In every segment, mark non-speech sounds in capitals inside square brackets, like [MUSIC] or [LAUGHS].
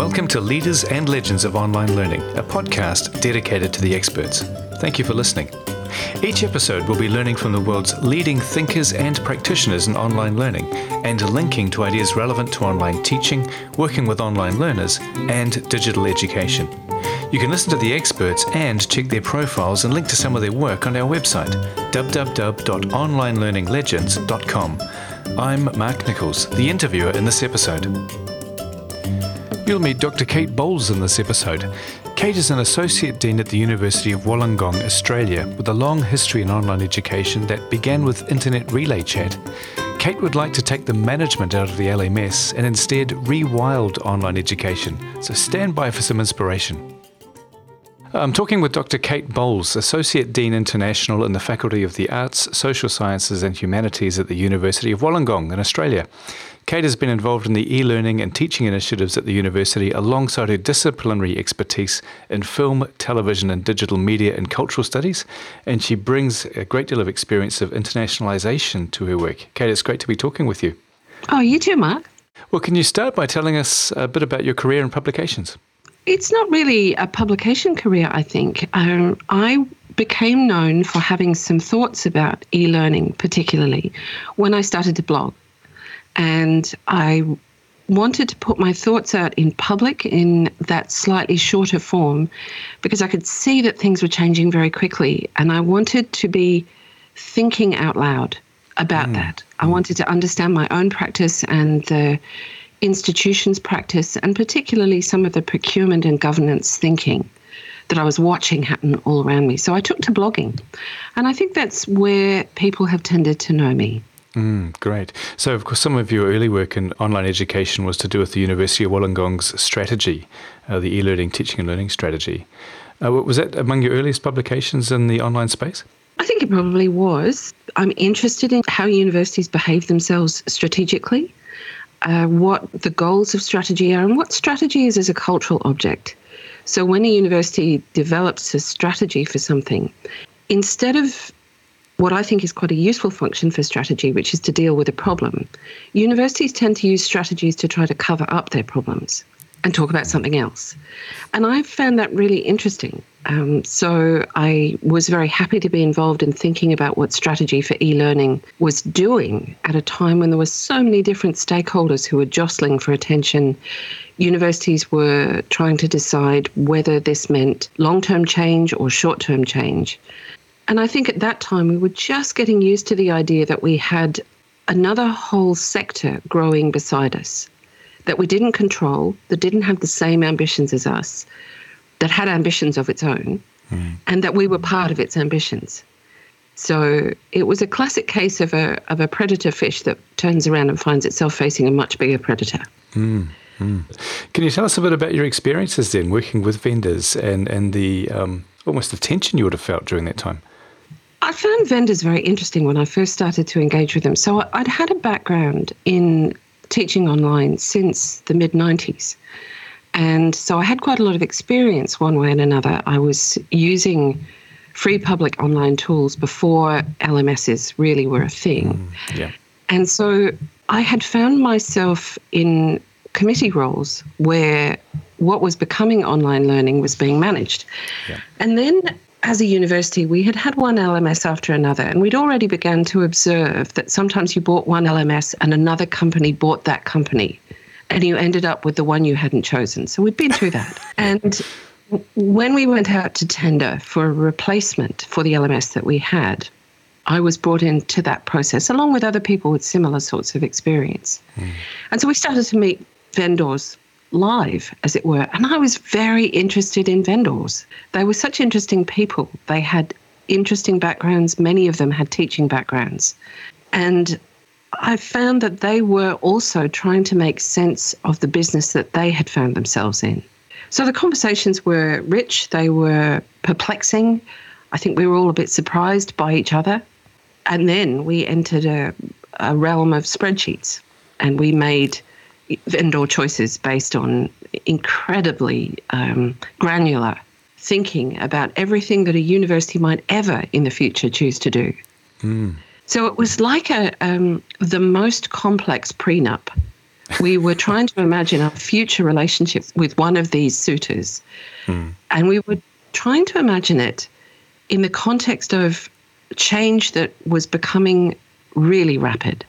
Welcome to Leaders and Legends of Online Learning, a podcast dedicated to the experts. Thank you for listening. Each episode will be learning from the world's leading thinkers and practitioners in online learning and linking to ideas relevant to online teaching, working with online learners, and digital education. You can listen to the experts and check their profiles and link to some of their work on our website, www.onlinelearninglegends.com. I'm Mark Nichols, the interviewer in this episode. You'll meet Dr. Kate Bowles in this episode. Kate is an Associate Dean at the University of Wollongong, Australia, with a long history in online education that began with Internet Relay Chat. Kate would like to take the management out of the LMS and instead rewild online education, so stand by for some inspiration. I'm talking with Dr. Kate Bowles, Associate Dean International in the Faculty of the Arts, Social Sciences and Humanities at the University of Wollongong in Australia. Kate has been involved in the e learning and teaching initiatives at the university alongside her disciplinary expertise in film, television, and digital media and cultural studies. And she brings a great deal of experience of internationalization to her work. Kate, it's great to be talking with you. Oh, you too, Mark. Well, can you start by telling us a bit about your career and publications? It's not really a publication career, I think. Um, I became known for having some thoughts about e learning, particularly when I started to blog. And I wanted to put my thoughts out in public in that slightly shorter form because I could see that things were changing very quickly. And I wanted to be thinking out loud about mm. that. I wanted to understand my own practice and the institutions practice, and particularly some of the procurement and governance thinking that I was watching happen all around me. So I took to blogging. And I think that's where people have tended to know me. Mm, great. So, of course, some of your early work in online education was to do with the University of Wollongong's strategy, uh, the e learning, teaching and learning strategy. Uh, was that among your earliest publications in the online space? I think it probably was. I'm interested in how universities behave themselves strategically uh, what the goals of strategy are and what strategy is as a cultural object. So when a university develops a strategy for something, instead of what I think is quite a useful function for strategy, which is to deal with a problem, universities tend to use strategies to try to cover up their problems and talk about something else. And I found that really interesting. Um, so I was very happy to be involved in thinking about what strategy for e-learning was doing at a time when there were so many different stakeholders who were jostling for attention. Universities were trying to decide whether this meant long-term change or short-term change. And I think at that time we were just getting used to the idea that we had another whole sector growing beside us that we didn't control, that didn't have the same ambitions as us, that had ambitions of its own, mm. and that we were part of its ambitions. So it was a classic case of a of a predator fish that turns around and finds itself facing a much bigger predator. Mm. Mm. Can you tell us a bit about your experiences then, working with vendors and and the um, almost the tension you would have felt during that time? I found vendors very interesting when I first started to engage with them. So I'd had a background in teaching online since the mid 90s. And so I had quite a lot of experience one way and another. I was using free public online tools before LMSs really were a thing. Mm, yeah. And so I had found myself in committee roles where what was becoming online learning was being managed. Yeah. And then as a university, we had had one LMS after another, and we'd already begun to observe that sometimes you bought one LMS and another company bought that company, and you ended up with the one you hadn't chosen. So we'd been through that. [LAUGHS] And when we went out to tender for a replacement for the LMS that we had, I was brought into that process along with other people with similar sorts of experience. Mm. And so we started to meet vendors live, as it were. And I was very interested in vendors. They were such interesting people. They had interesting backgrounds. Many of them had teaching backgrounds. And I found that they were also trying to make sense of the business that they had found themselves in. So the conversations were rich, they were perplexing. I think we were all a bit surprised by each other. And then we entered a, a realm of spreadsheets and we made vendor choices based on incredibly um, granular thinking about everything that a university might ever in the future choose to do. Mm. So it was like a um, the most complex prenup We were trying to imagine a future relationship with one of these suitors. Mm. And we were trying to imagine it in the context of change that was becoming really rapid.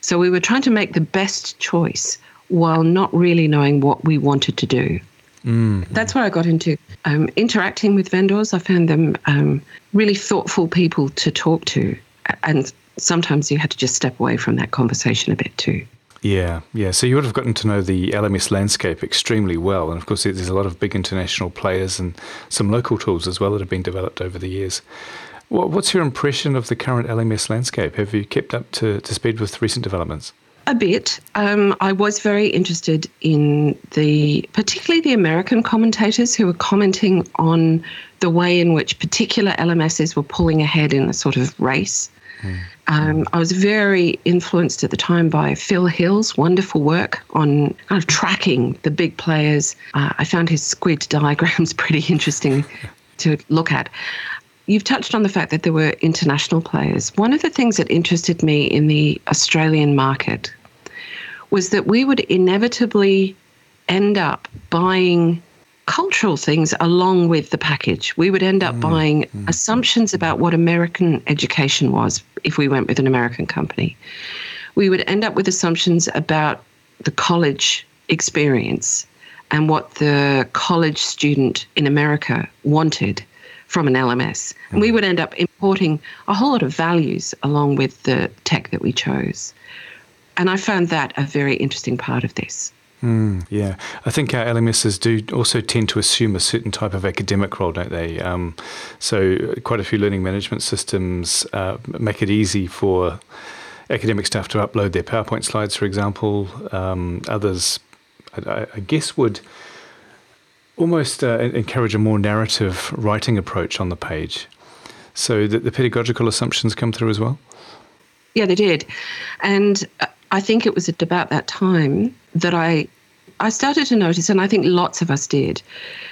So we were trying to make the best choice while not really knowing what we wanted to do. Mm. That's where I got into um, interacting with vendors. I found them um, really thoughtful people to talk to. And sometimes you had to just step away from that conversation a bit too. Yeah, yeah. So you would have gotten to know the LMS landscape extremely well. And of course, there's a lot of big international players and some local tools as well that have been developed over the years. What's your impression of the current LMS landscape? Have you kept up to, to speed with recent developments? A bit. Um, I was very interested in the, particularly the American commentators who were commenting on the way in which particular LMSs were pulling ahead in a sort of race. Mm. Um, I was very influenced at the time by Phil Hill's wonderful work on kind of tracking the big players. Uh, I found his squid [LAUGHS] diagrams pretty interesting to look at. You've touched on the fact that there were international players. One of the things that interested me in the Australian market was that we would inevitably end up buying cultural things along with the package. We would end up mm. buying mm. assumptions about what American education was if we went with an American company. We would end up with assumptions about the college experience and what the college student in America wanted from an LMS. And we mm. would end up importing a whole lot of values along with the tech that we chose. And I found that a very interesting part of this. Mm, yeah, I think our LMSs do also tend to assume a certain type of academic role, don't they? Um, so, quite a few learning management systems uh, make it easy for academic staff to upload their PowerPoint slides, for example. Um, others, I, I, guess, would almost uh, encourage a more narrative writing approach on the page. So that the pedagogical assumptions come through as well? Yeah, they did. And I think it was at about that time that I I started to notice, and I think lots of us did,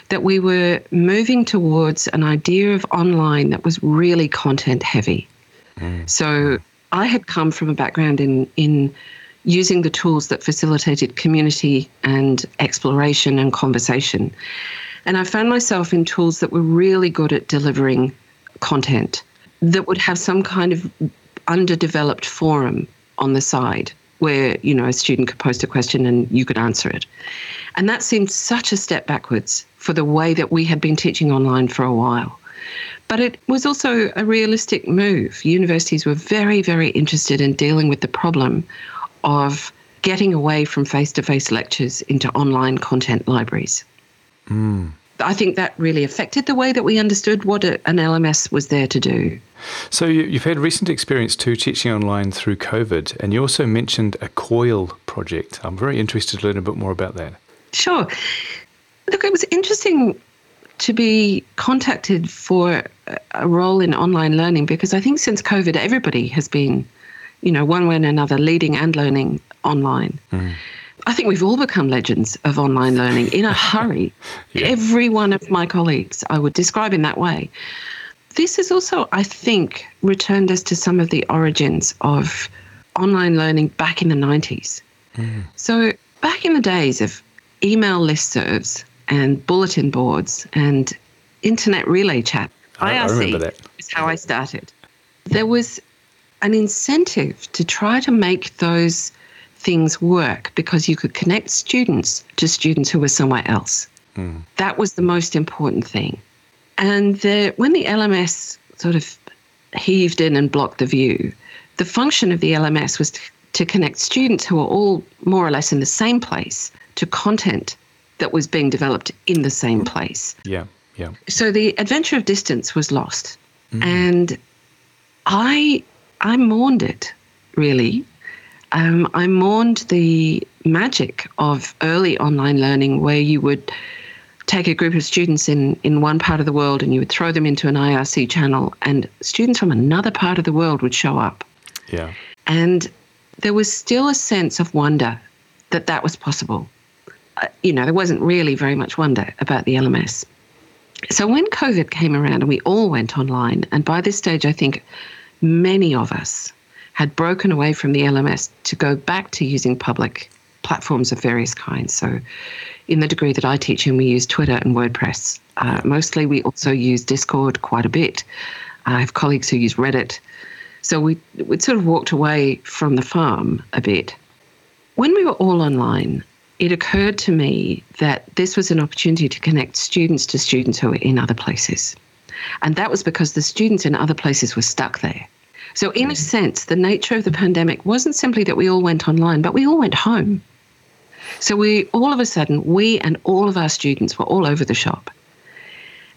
that we were moving towards an idea of online that was really content heavy. Mm. So I had come from a background in in using the tools that facilitated community and exploration and conversation. And I found myself in tools that were really good at delivering content that would have some kind of underdeveloped forum on the side where you know a student could post a question and you could answer it. And that seemed such a step backwards for the way that we had been teaching online for a while. But it was also a realistic move. Universities were very very interested in dealing with the problem of getting away from face to face lectures into online content libraries. Mm. I think that really affected the way that we understood what a, an LMS was there to do. So you've had recent experience too teaching online through COVID, and you also mentioned a COIL project. I'm very interested to learn a bit more about that. Sure. Look, it was interesting to be contacted for a role in online learning because I think since COVID, everybody has been you know, one way and another, leading and learning online. Mm. I think we've all become legends of online learning in a hurry. [LAUGHS] yeah. Every one of my colleagues, I would describe in that way. This has also, I think, returned us to some of the origins of online learning back in the 90s. Mm. So, back in the days of email listservs and bulletin boards and internet relay chat, IRC I is how I started. There was an incentive to try to make those things work because you could connect students to students who were somewhere else. Mm. That was the most important thing. And the, when the LMS sort of heaved in and blocked the view, the function of the LMS was to, to connect students who were all more or less in the same place to content that was being developed in the same place. Yeah, yeah. So the adventure of distance was lost. Mm. And I I mourned it, really. Um, I mourned the magic of early online learning where you would take a group of students in, in one part of the world and you would throw them into an IRC channel, and students from another part of the world would show up. Yeah. And there was still a sense of wonder that that was possible. Uh, you know, there wasn't really very much wonder about the LMS. So when COVID came around and we all went online, and by this stage, I think many of us had broken away from the LMS to go back to using public platforms of various kinds. So, in the degree that I teach in, we use Twitter and WordPress. Uh, mostly, we also use Discord quite a bit. I have colleagues who use Reddit. So, we, we'd sort of walked away from the farm a bit. When we were all online, it occurred to me that this was an opportunity to connect students to students who were in other places. And that was because the students in other places were stuck there. So, in a mm. sense, the nature of the pandemic wasn't simply that we all went online, but we all went home. So, we all of a sudden, we and all of our students were all over the shop.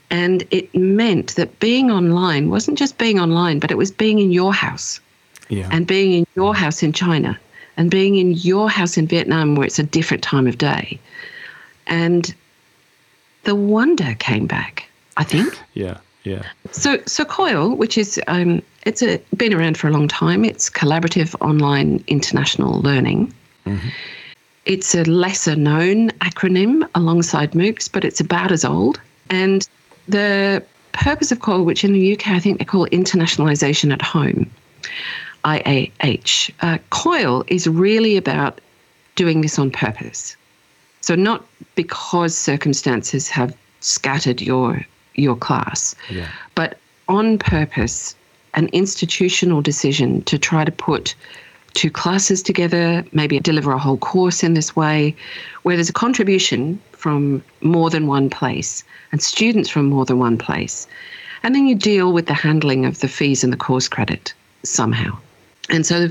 And it meant that being online wasn't just being online, but it was being in your house Yeah. and being in your mm. house in China and being in your house in Vietnam where it's a different time of day. And the wonder came back, I think. yeah. Yeah. So, so COIL, which is um, it's a, been around for a long time. It's collaborative online international learning. It's a lesser known acronym alongside MOOCs, but it's about as old. And the purpose of COIL, which in the UK I think they call internationalization at home, IAH, uh, COIL is really about doing this on purpose. So not because circumstances have scattered your your class, Yeah. but on purpose, an institutional decision to try to put two classes together, maybe deliver a whole course in this way, where there's a contribution from more than one place and students from more than one place. And then you deal with the handling of the fees and the course credit somehow. And so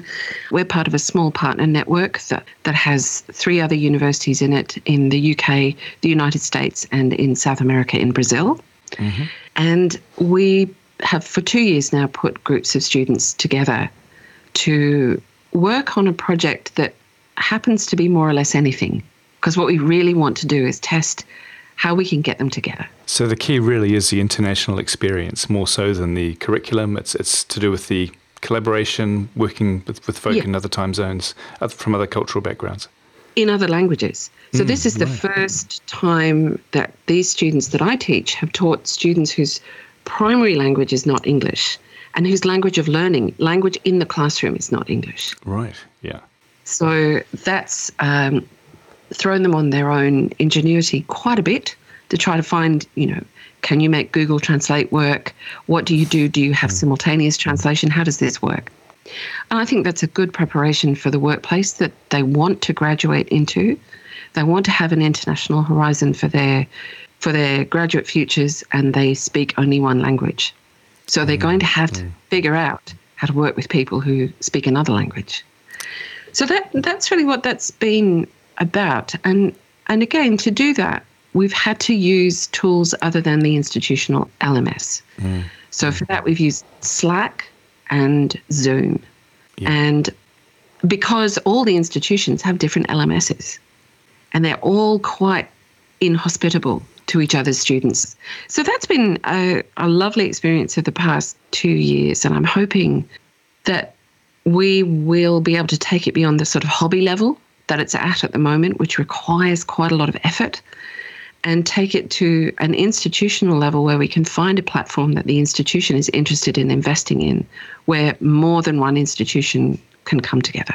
we're part of a small partner network that, that has three other universities in it in the UK, the United States, and in South America, in Brazil. Mm-hmm. And we have for two years now put groups of students together to work on a project that happens to be more or less anything. Because what we really want to do is test how we can get them together. So the key really is the international experience more so than the curriculum. It's it's to do with the collaboration, working with, with folk Yeah. in other time zones, uh, from other cultural backgrounds. in other languages. So this is the first time that these students that I teach have taught students whose primary language is not English and whose language of learning, language in the classroom is not English. Right. Yeah. So that's um, thrown them on their own ingenuity quite a bit to try to find, you know, can you make Google Translate work? What do you do? Do you have simultaneous translation? How does this work? And I think that's a good preparation for the workplace that they want to graduate into. They want to have an international horizon for their for their graduate futures and they speak only one language. So they're mm, going to have to mm. figure out how to work with people who speak another language. So that that's really what that's been about. And and again, to do that, we've had to use tools other than the institutional LMS. Mm. So for that, we've used Slack and Zoom. And because all the institutions have different LMSs and they're all quite inhospitable to each other's students. So that's been a, a lovely experience of the past two years. And I'm hoping that we will be able to take it beyond the sort of hobby level that it's at at the moment, which requires quite a lot of effort, and take it to an institutional level where we can find a platform that the institution is interested in investing in, where more than one institution can come together.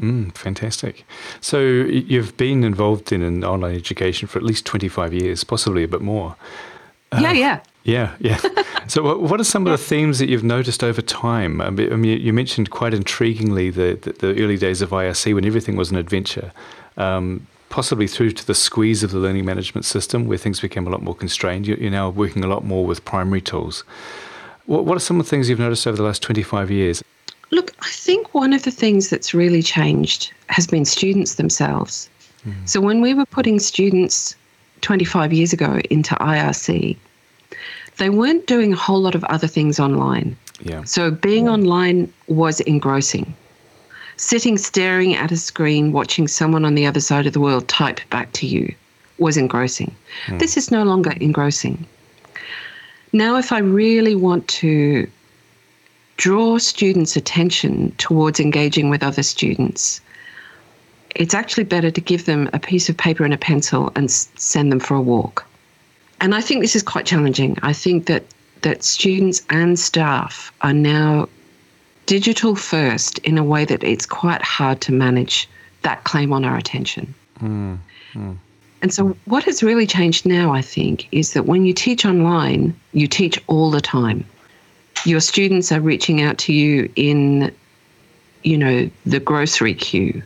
Mm, fantastic. So you've been involved in an online education for at least 25 years, possibly a bit more. yeah, yeah. Yeah, yeah. [LAUGHS] so, what, what are some of the themes that you've noticed over time? I mean, you mentioned quite intriguingly the, the, the early days of IRC when everything was an adventure, um, possibly through to the squeeze of the learning management system where things became a lot more constrained. You- You're now working a lot more with primary tools. What, what are some of the things you've noticed over the last 25 years? Look, I think one of the things that's really changed has been students themselves. Hmm. So when we were putting students 25 years ago into IRC, they weren't doing a whole lot of other things online. Yeah. So being online was engrossing. Sitting staring at a screen, watching someone on the other side of the world type back to you was engrossing. Hmm. This is no longer engrossing. Now, if I really want to draw students' attention towards engaging with other students, it's actually better to give them a piece of paper and a pencil and s- send them for a walk. And I think this is quite challenging. I think that that students and staff are now digital first in a way that it's quite hard to manage that claim on our attention. Mm, mm. And so, what has really changed now, I think, is that when you teach online, you teach all the time. Your students are reaching out to you in, you know, the grocery queue.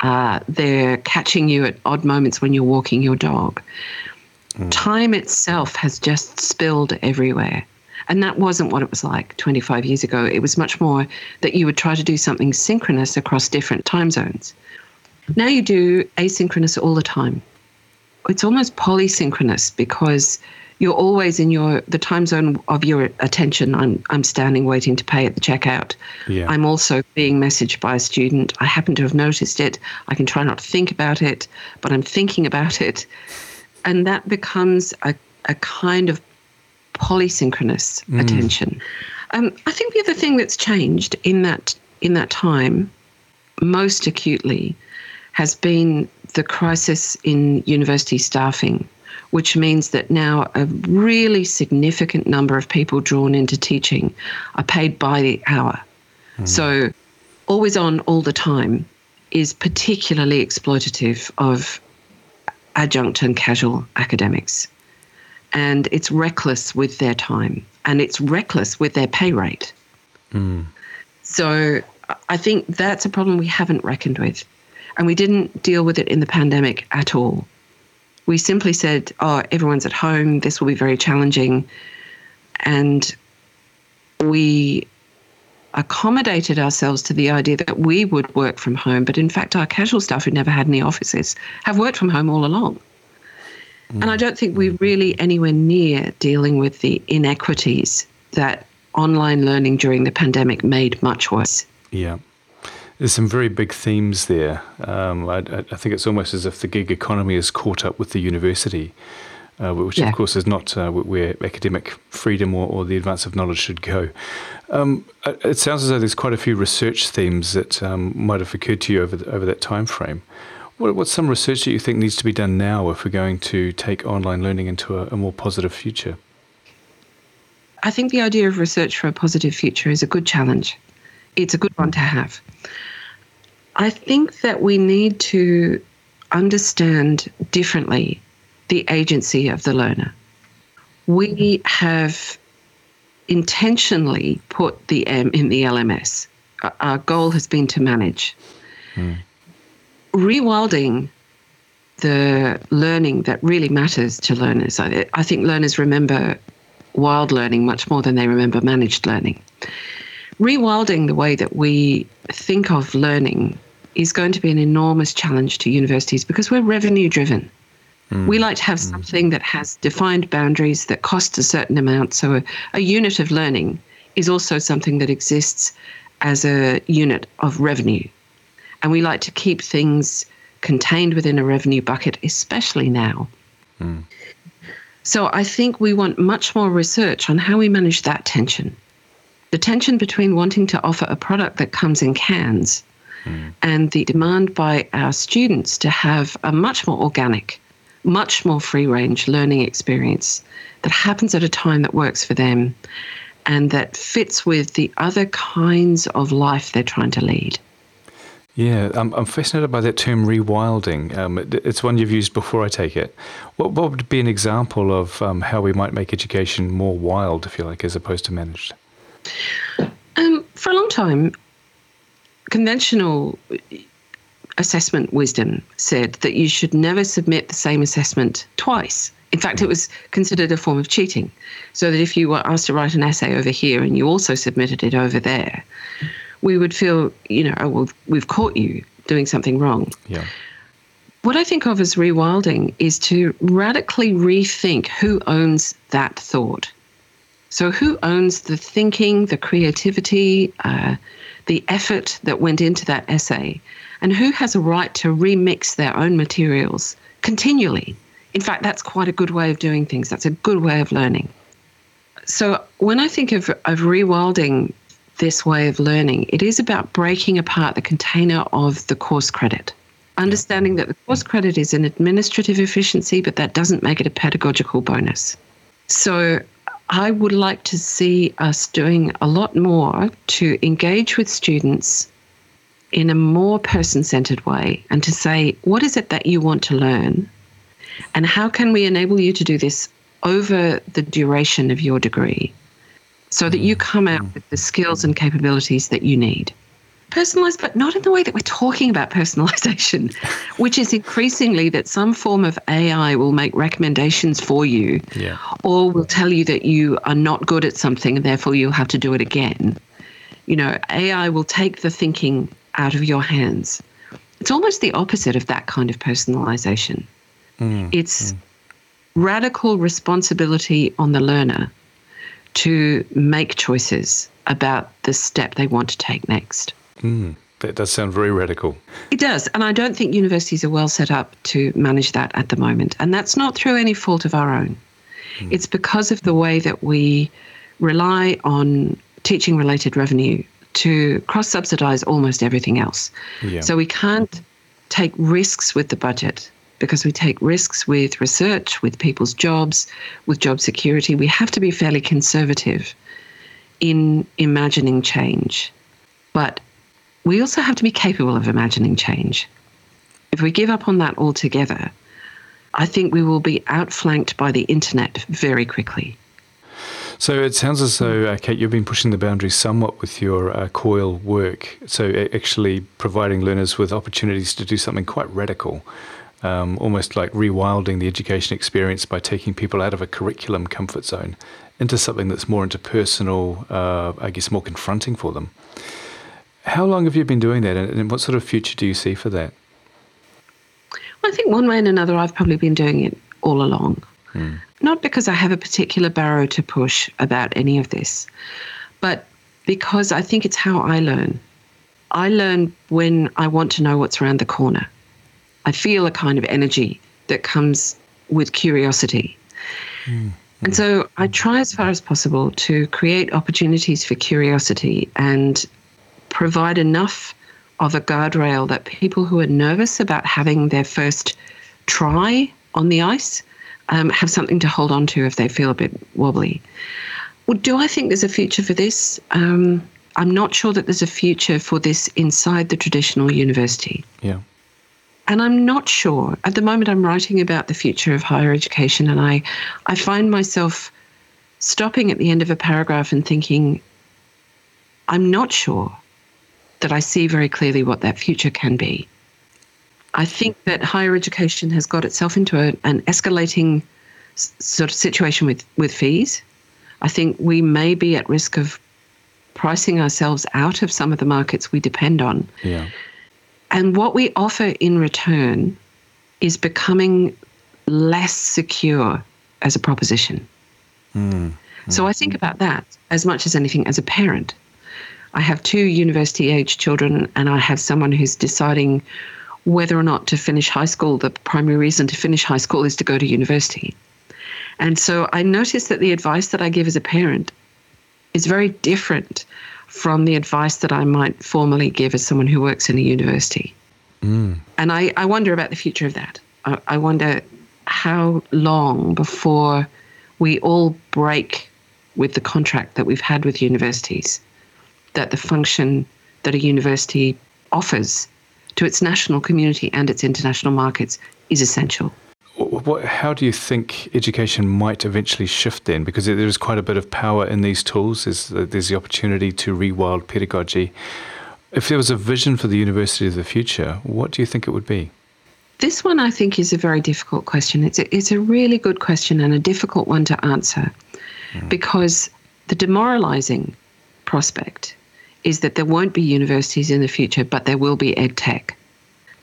Uh, they're catching you at odd moments when you're walking your dog. Mm. Time itself has just spilled everywhere. And that wasn't what it was like 25 years ago. It was much more that you would try to do something synchronous across different time zones. Now you do asynchronous all the time. It's almost polysynchronous because you're always in your the time zone of your attention. I'm I'm standing waiting to pay at the checkout. Yeah. I'm also being messaged by a student. I happen to have noticed it. I can try not to think about it, but I'm thinking about it. And that becomes a, a kind of polysynchronous mm. attention. Um, I think the other thing that's changed in that in that time, most acutely, has been the crisis in university staffing, which means that now a really significant number of people drawn into teaching are paid by the hour. Mm. So, always on all the time is particularly exploitative of adjunct and casual academics and it's reckless with their time and it's reckless with their pay rate. Mm. So I think that's a problem we haven't reckoned with. And we didn't deal with it in the pandemic at all. We simply said, oh, everyone's at home, this will be very challenging. And we accommodated ourselves to the idea that we would work from home. But in fact, our casual staff who never had any offices have worked from home all along. Mm. And I don't think we're really anywhere near dealing with the inequities that online learning during the pandemic made much worse. Yeah. There's some very big themes there. Um, I, I, think it's almost as if the gig economy has caught up with the university, uh, which yeah. of course is not uh, where academic freedom or, or, the advance of knowledge should go. Um, it sounds as though there's quite a few research themes that um, might have occurred to you over the, over that time frame. What, what's some research that you think needs to be done now if we're going to take online learning into a, a more positive future? I think the idea of research for a positive future is a good challenge. It's a good one to have. I think that we need to understand differently the agency of the learner. We have intentionally put the M in the LMS. Our goal has been to manage. Mm rewilding the learning that really matters to learners. I, I, think learners remember wild learning much more than they remember managed learning. Rewilding the way that we think of learning is going to be an enormous challenge to universities because we're revenue driven. Mm. We like to have mm. something that has defined boundaries that costs a certain amount. So a, a unit of learning is also something that exists as a unit of revenue. And we like to keep things contained within a revenue bucket, especially now. Mm. So I think we want much more research on how we manage that tension. The tension between wanting to offer a product that comes in cans mm. and the demand by our students to have a much more organic, much more free range learning experience that happens at a time that works for them and that fits with the other kinds of life they're trying to lead. Yeah, I'm, I'm fascinated by that term rewilding. Um, it, it's one you've used before, I take it. What, what would be an example of um, how we might make education more wild, if you like, as opposed to managed? Um, for a long time, conventional assessment wisdom said that you should never submit the same assessment twice. In fact, it was considered a form of cheating. So that if you were asked to write an essay over here and you also submitted it over there, we would feel, you know, oh, well, we've caught you doing something wrong. Yeah. What I think of as rewilding is to radically rethink who owns that thought. So, who owns the thinking, the creativity, uh, the effort that went into that essay, and who has a right to remix their own materials continually? In fact, that's quite a good way of doing things. That's a good way of learning. So, when I think of, of rewilding this way of learning. It is about breaking apart the container of the course credit. Understanding that the course credit is an administrative efficiency, but that doesn't make it a pedagogical bonus. So I would like to see us doing a lot more to engage with students in a more person centered way and to say, what is it that you want to learn? And how can we enable you to do this over the duration of your degree so that you mm. come out with the skills and capabilities that you need? Personalized, but not in the way that we're talking about personalization, [LAUGHS] which is increasingly that some form of AI will make recommendations for you Yeah. or will tell you that you are not good at something and therefore you'll have to do it again. You know, AI will take the thinking out of your hands. It's almost the opposite of that kind of personalization. Mm, it's mm. radical responsibility on the learner to make choices about the step they want to take next. Hmm, that does sound very radical. It does. And I don't think universities are well set up to manage that at the moment. And that's not through any fault of our own. Hmm. It's because of the way that we rely on teaching related revenue to cross subsidize almost everything else. Yeah. So we can't take risks with the budget because we take risks with research, with people's jobs, with job security. We have to be fairly conservative in imagining change. But we also have to be capable of imagining change. If we give up on that altogether, I think we will be outflanked by the internet very quickly. So it sounds as though, uh, Kate, you've been pushing the boundaries somewhat with your uh, COIL work. So actually providing learners with opportunities to do something quite radical, um, almost like rewilding the education experience by taking people out of a curriculum comfort zone into something that's more interpersonal, uh, I guess more confronting for them. How long have you been doing that, and what sort of future do you see for that? I think one way and another, I've probably been doing it all along. Hmm. Not because I have a particular barrow to push about any of this, but because I think it's how I learn. I learn when I want to know what's around the corner. I feel a kind of energy that comes with curiosity. Hmm. And so I try as far as possible to create opportunities for curiosity and provide enough of a guardrail that people who are nervous about having their first try on the ice um, have something to hold on to if they feel a bit wobbly. Well, do I think there's a future for this? Um, I'm not sure that there's a future for this inside the traditional university. Yeah. And I'm not sure. At the moment, I'm writing about the future of higher education, and I, I find myself stopping at the end of a paragraph and thinking, I'm not sure that I see very clearly what that future can be. I think that higher education has got itself into a, an escalating s- sort of situation with, with fees. I think we may be at risk of pricing ourselves out of some of the markets we depend on. Yeah. And what we offer in return is becoming less secure as a proposition. Hmm. So I think hmm. about that as much as anything as a parent. I have two university age children, and I have someone who's deciding whether or not to finish high school. The primary reason to finish high school is to go to university. And so I notice that the advice that I give as a parent is very different from the advice that I might formally give as someone who works in a university. Mm. And I, I wonder about the future of that. I, I wonder how long before we all break with the contract that we've had with universities, that the function that a university offers to its national community and its international markets is essential. What, how do you think education might eventually shift then? Because there is quite a bit of power in these tools. There's, uh, there's the opportunity to rewild pedagogy. If there was a vision for the university of the future, what do you think it would be? This one, I think, is a very difficult question. It's a, it's a really good question and a difficult one to answer hmm. because the demoralizing prospect is that there won't be universities in the future, but there will be edtech.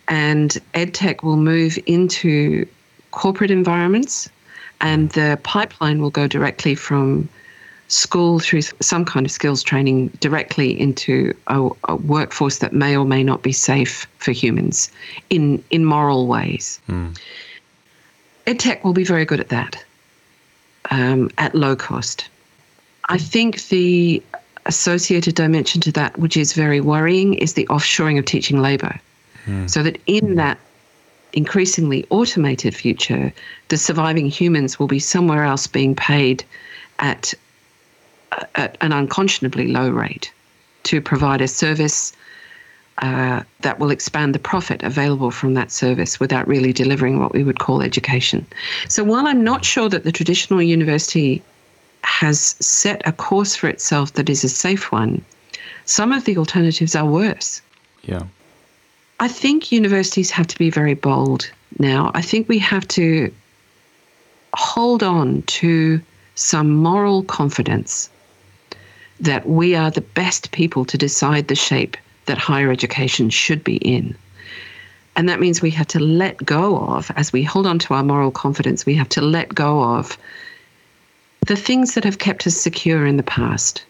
And edtech will move into corporate environments, and the pipeline will go directly from school through some kind of skills training directly into a, a workforce that may or may not be safe for humans in, in moral ways. EdTech will be very good at that um, at low cost. I think the associated dimension to that, which is very worrying, is the offshoring of teaching labour. So that in that increasingly automated future, the surviving humans will be somewhere else being paid at, at an unconscionably low rate to provide a service uh, that will expand the profit available from that service without really delivering what we would call education. So while I'm not sure that the traditional university has set a course for itself that is a safe one, some of the alternatives are worse. Yeah. I think universities have to be very bold now. I think we have to hold on to some moral confidence that we are the best people to decide the shape that higher education should be in. And that means we have to let go of, as we hold on to our moral confidence, we have to let go of the things that have kept us secure in the past.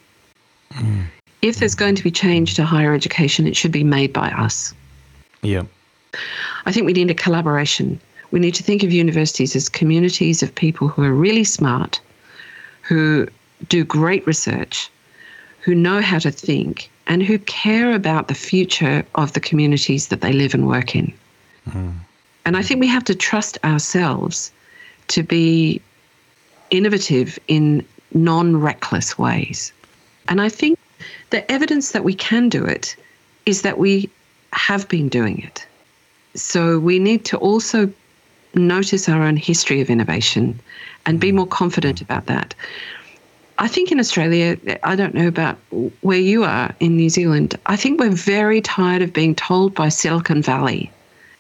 Mm. If there's going to be change to higher education, it should be made by us. Yeah. I think we need a collaboration. We need to think of universities as communities of people who are really smart, who do great research, who know how to think, and who care about the future of the communities that they live and work in. Mm. And I think we have to trust ourselves to be innovative in non reckless ways. And I think the evidence that we can do it is that we have been doing it. So we need to also notice our own history of innovation and be more confident about that. I think in Australia, I don't know about where you are in New Zealand, I think we're very tired of being told by Silicon Valley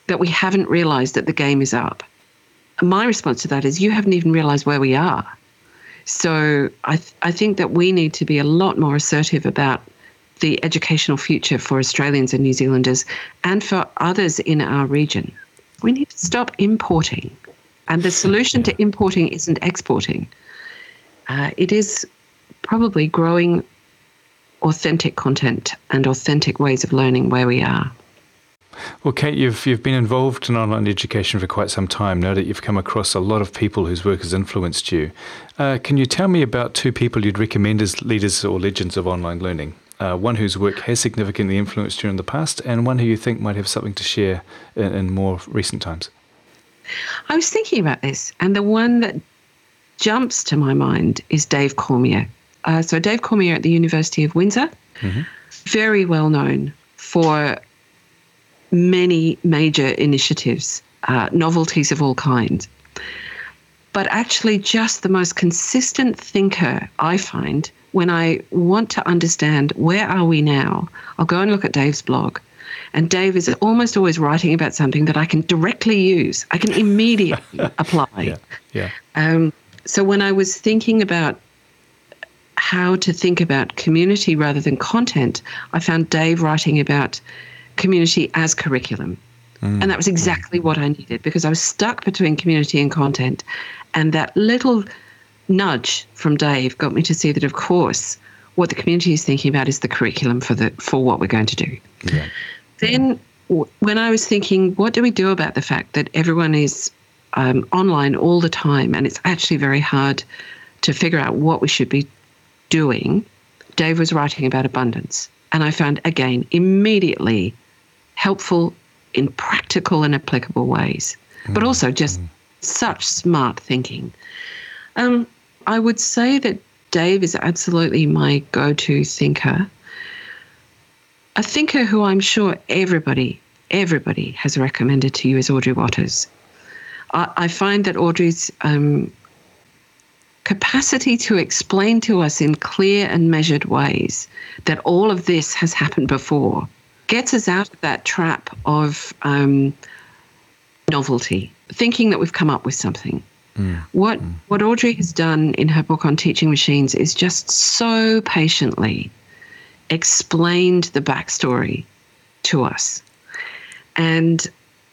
that we haven't realized that the game is up. My response to that is you haven't even realized where we are. So I, th- I think that we need to be a lot more assertive about the educational future for Australians and New Zealanders and for others in our region. We need to stop importing. And the solution to importing isn't exporting uh, it is probably growing authentic content and authentic ways of learning where we are. Well, Kate, you've you've been involved in online education for quite some time. Now that you've come across a lot of people whose work has influenced you, uh, can you tell me about two people you'd recommend as leaders or legends of online learning? Uh, one whose work has significantly influenced you in the past, and one who you think might have something to share in, in more recent times. I was thinking about this, and the one that jumps to my mind is Dave Cormier. Uh, so, Dave Cormier at the University of Windsor, mm-hmm. very well known for many major initiatives, uh, novelties of all kinds. But actually, just the most consistent thinker I find when I want to understand where are we now, I'll go and look at Dave's blog. And Dave is almost always writing about something that I can directly use. I can immediately [LAUGHS] apply. Yeah. yeah. Um, so when I was thinking about how to think about community rather than content, I found Dave writing about community as curriculum. Mm. And that was exactly what I needed because I was stuck between community and content. And that little nudge from Dave got me to see that, of course, what the community is thinking about is the curriculum for the for what we're going to do. Yeah. Then, when I was thinking, what do we do about the fact that everyone is um, online all the time, and it's actually very hard to figure out what we should be doing. Dave was writing about abundance, and I found again immediately helpful in practical and applicable ways, mm. but also just mm. such smart thinking. Um, I would say that Dave is absolutely my go to thinker. A thinker who I'm sure everybody, everybody has recommended to you is Audrey Watters. I, I find that Audrey's um, capacity to explain to us in clear and measured ways that all of this has happened before gets us out of that trap of um, novelty, thinking that we've come up with something. Mm. What mm. what Audrey has done in her book on teaching machines is just so patiently explained the backstory to us. And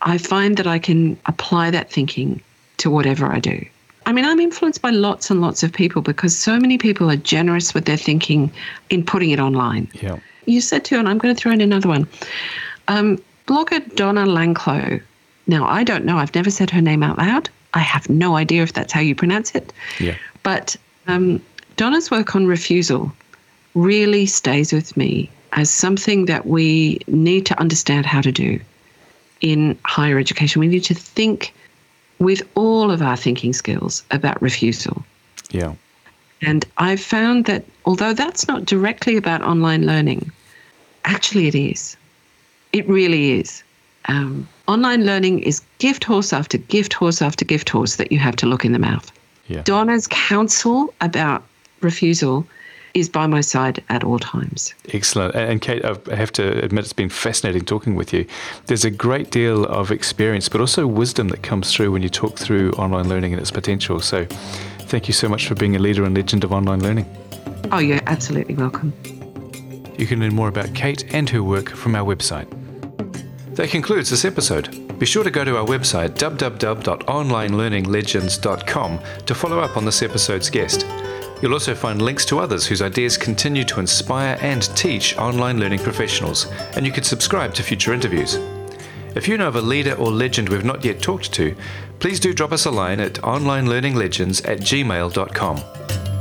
I find that I can apply that thinking to whatever I do. I mean, I'm influenced by lots and lots of people because so many people are generous with their thinking in putting it online. Yeah. You said too, and I'm going to throw in another one. Um, blogger Donna Lanklow. Now, I don't know. I've never said her name out loud. I have no idea if that's how you pronounce it. Yeah. But um, Donna's work on refusal really stays with me as something that we need to understand how to do in higher education. We need to think with all of our thinking skills about refusal. Yeah. And I've found that although that's not directly about online learning, actually it is. It really is. Um, online learning is gift horse after gift horse after gift horse that you have to look in the mouth. Yeah. Donna's counsel about refusal is by my side at all times. Excellent. And Kate, I have to admit, it's been fascinating talking with you. There's a great deal of experience, but also wisdom that comes through when you talk through online learning and its potential. So thank you so much for being a leader and legend of online learning. Oh, you're absolutely welcome. You can learn more about Kate and her work from our website. That concludes this episode. Be sure to go to our website www.onlinelearninglegends.com to follow up on this episode's guest. You'll also find links to others whose ideas continue to inspire and teach online learning professionals, and you can subscribe to future interviews. If you know of a leader or legend we've not yet talked to, please do drop us a line at onlinelearninglegends at gmail.com.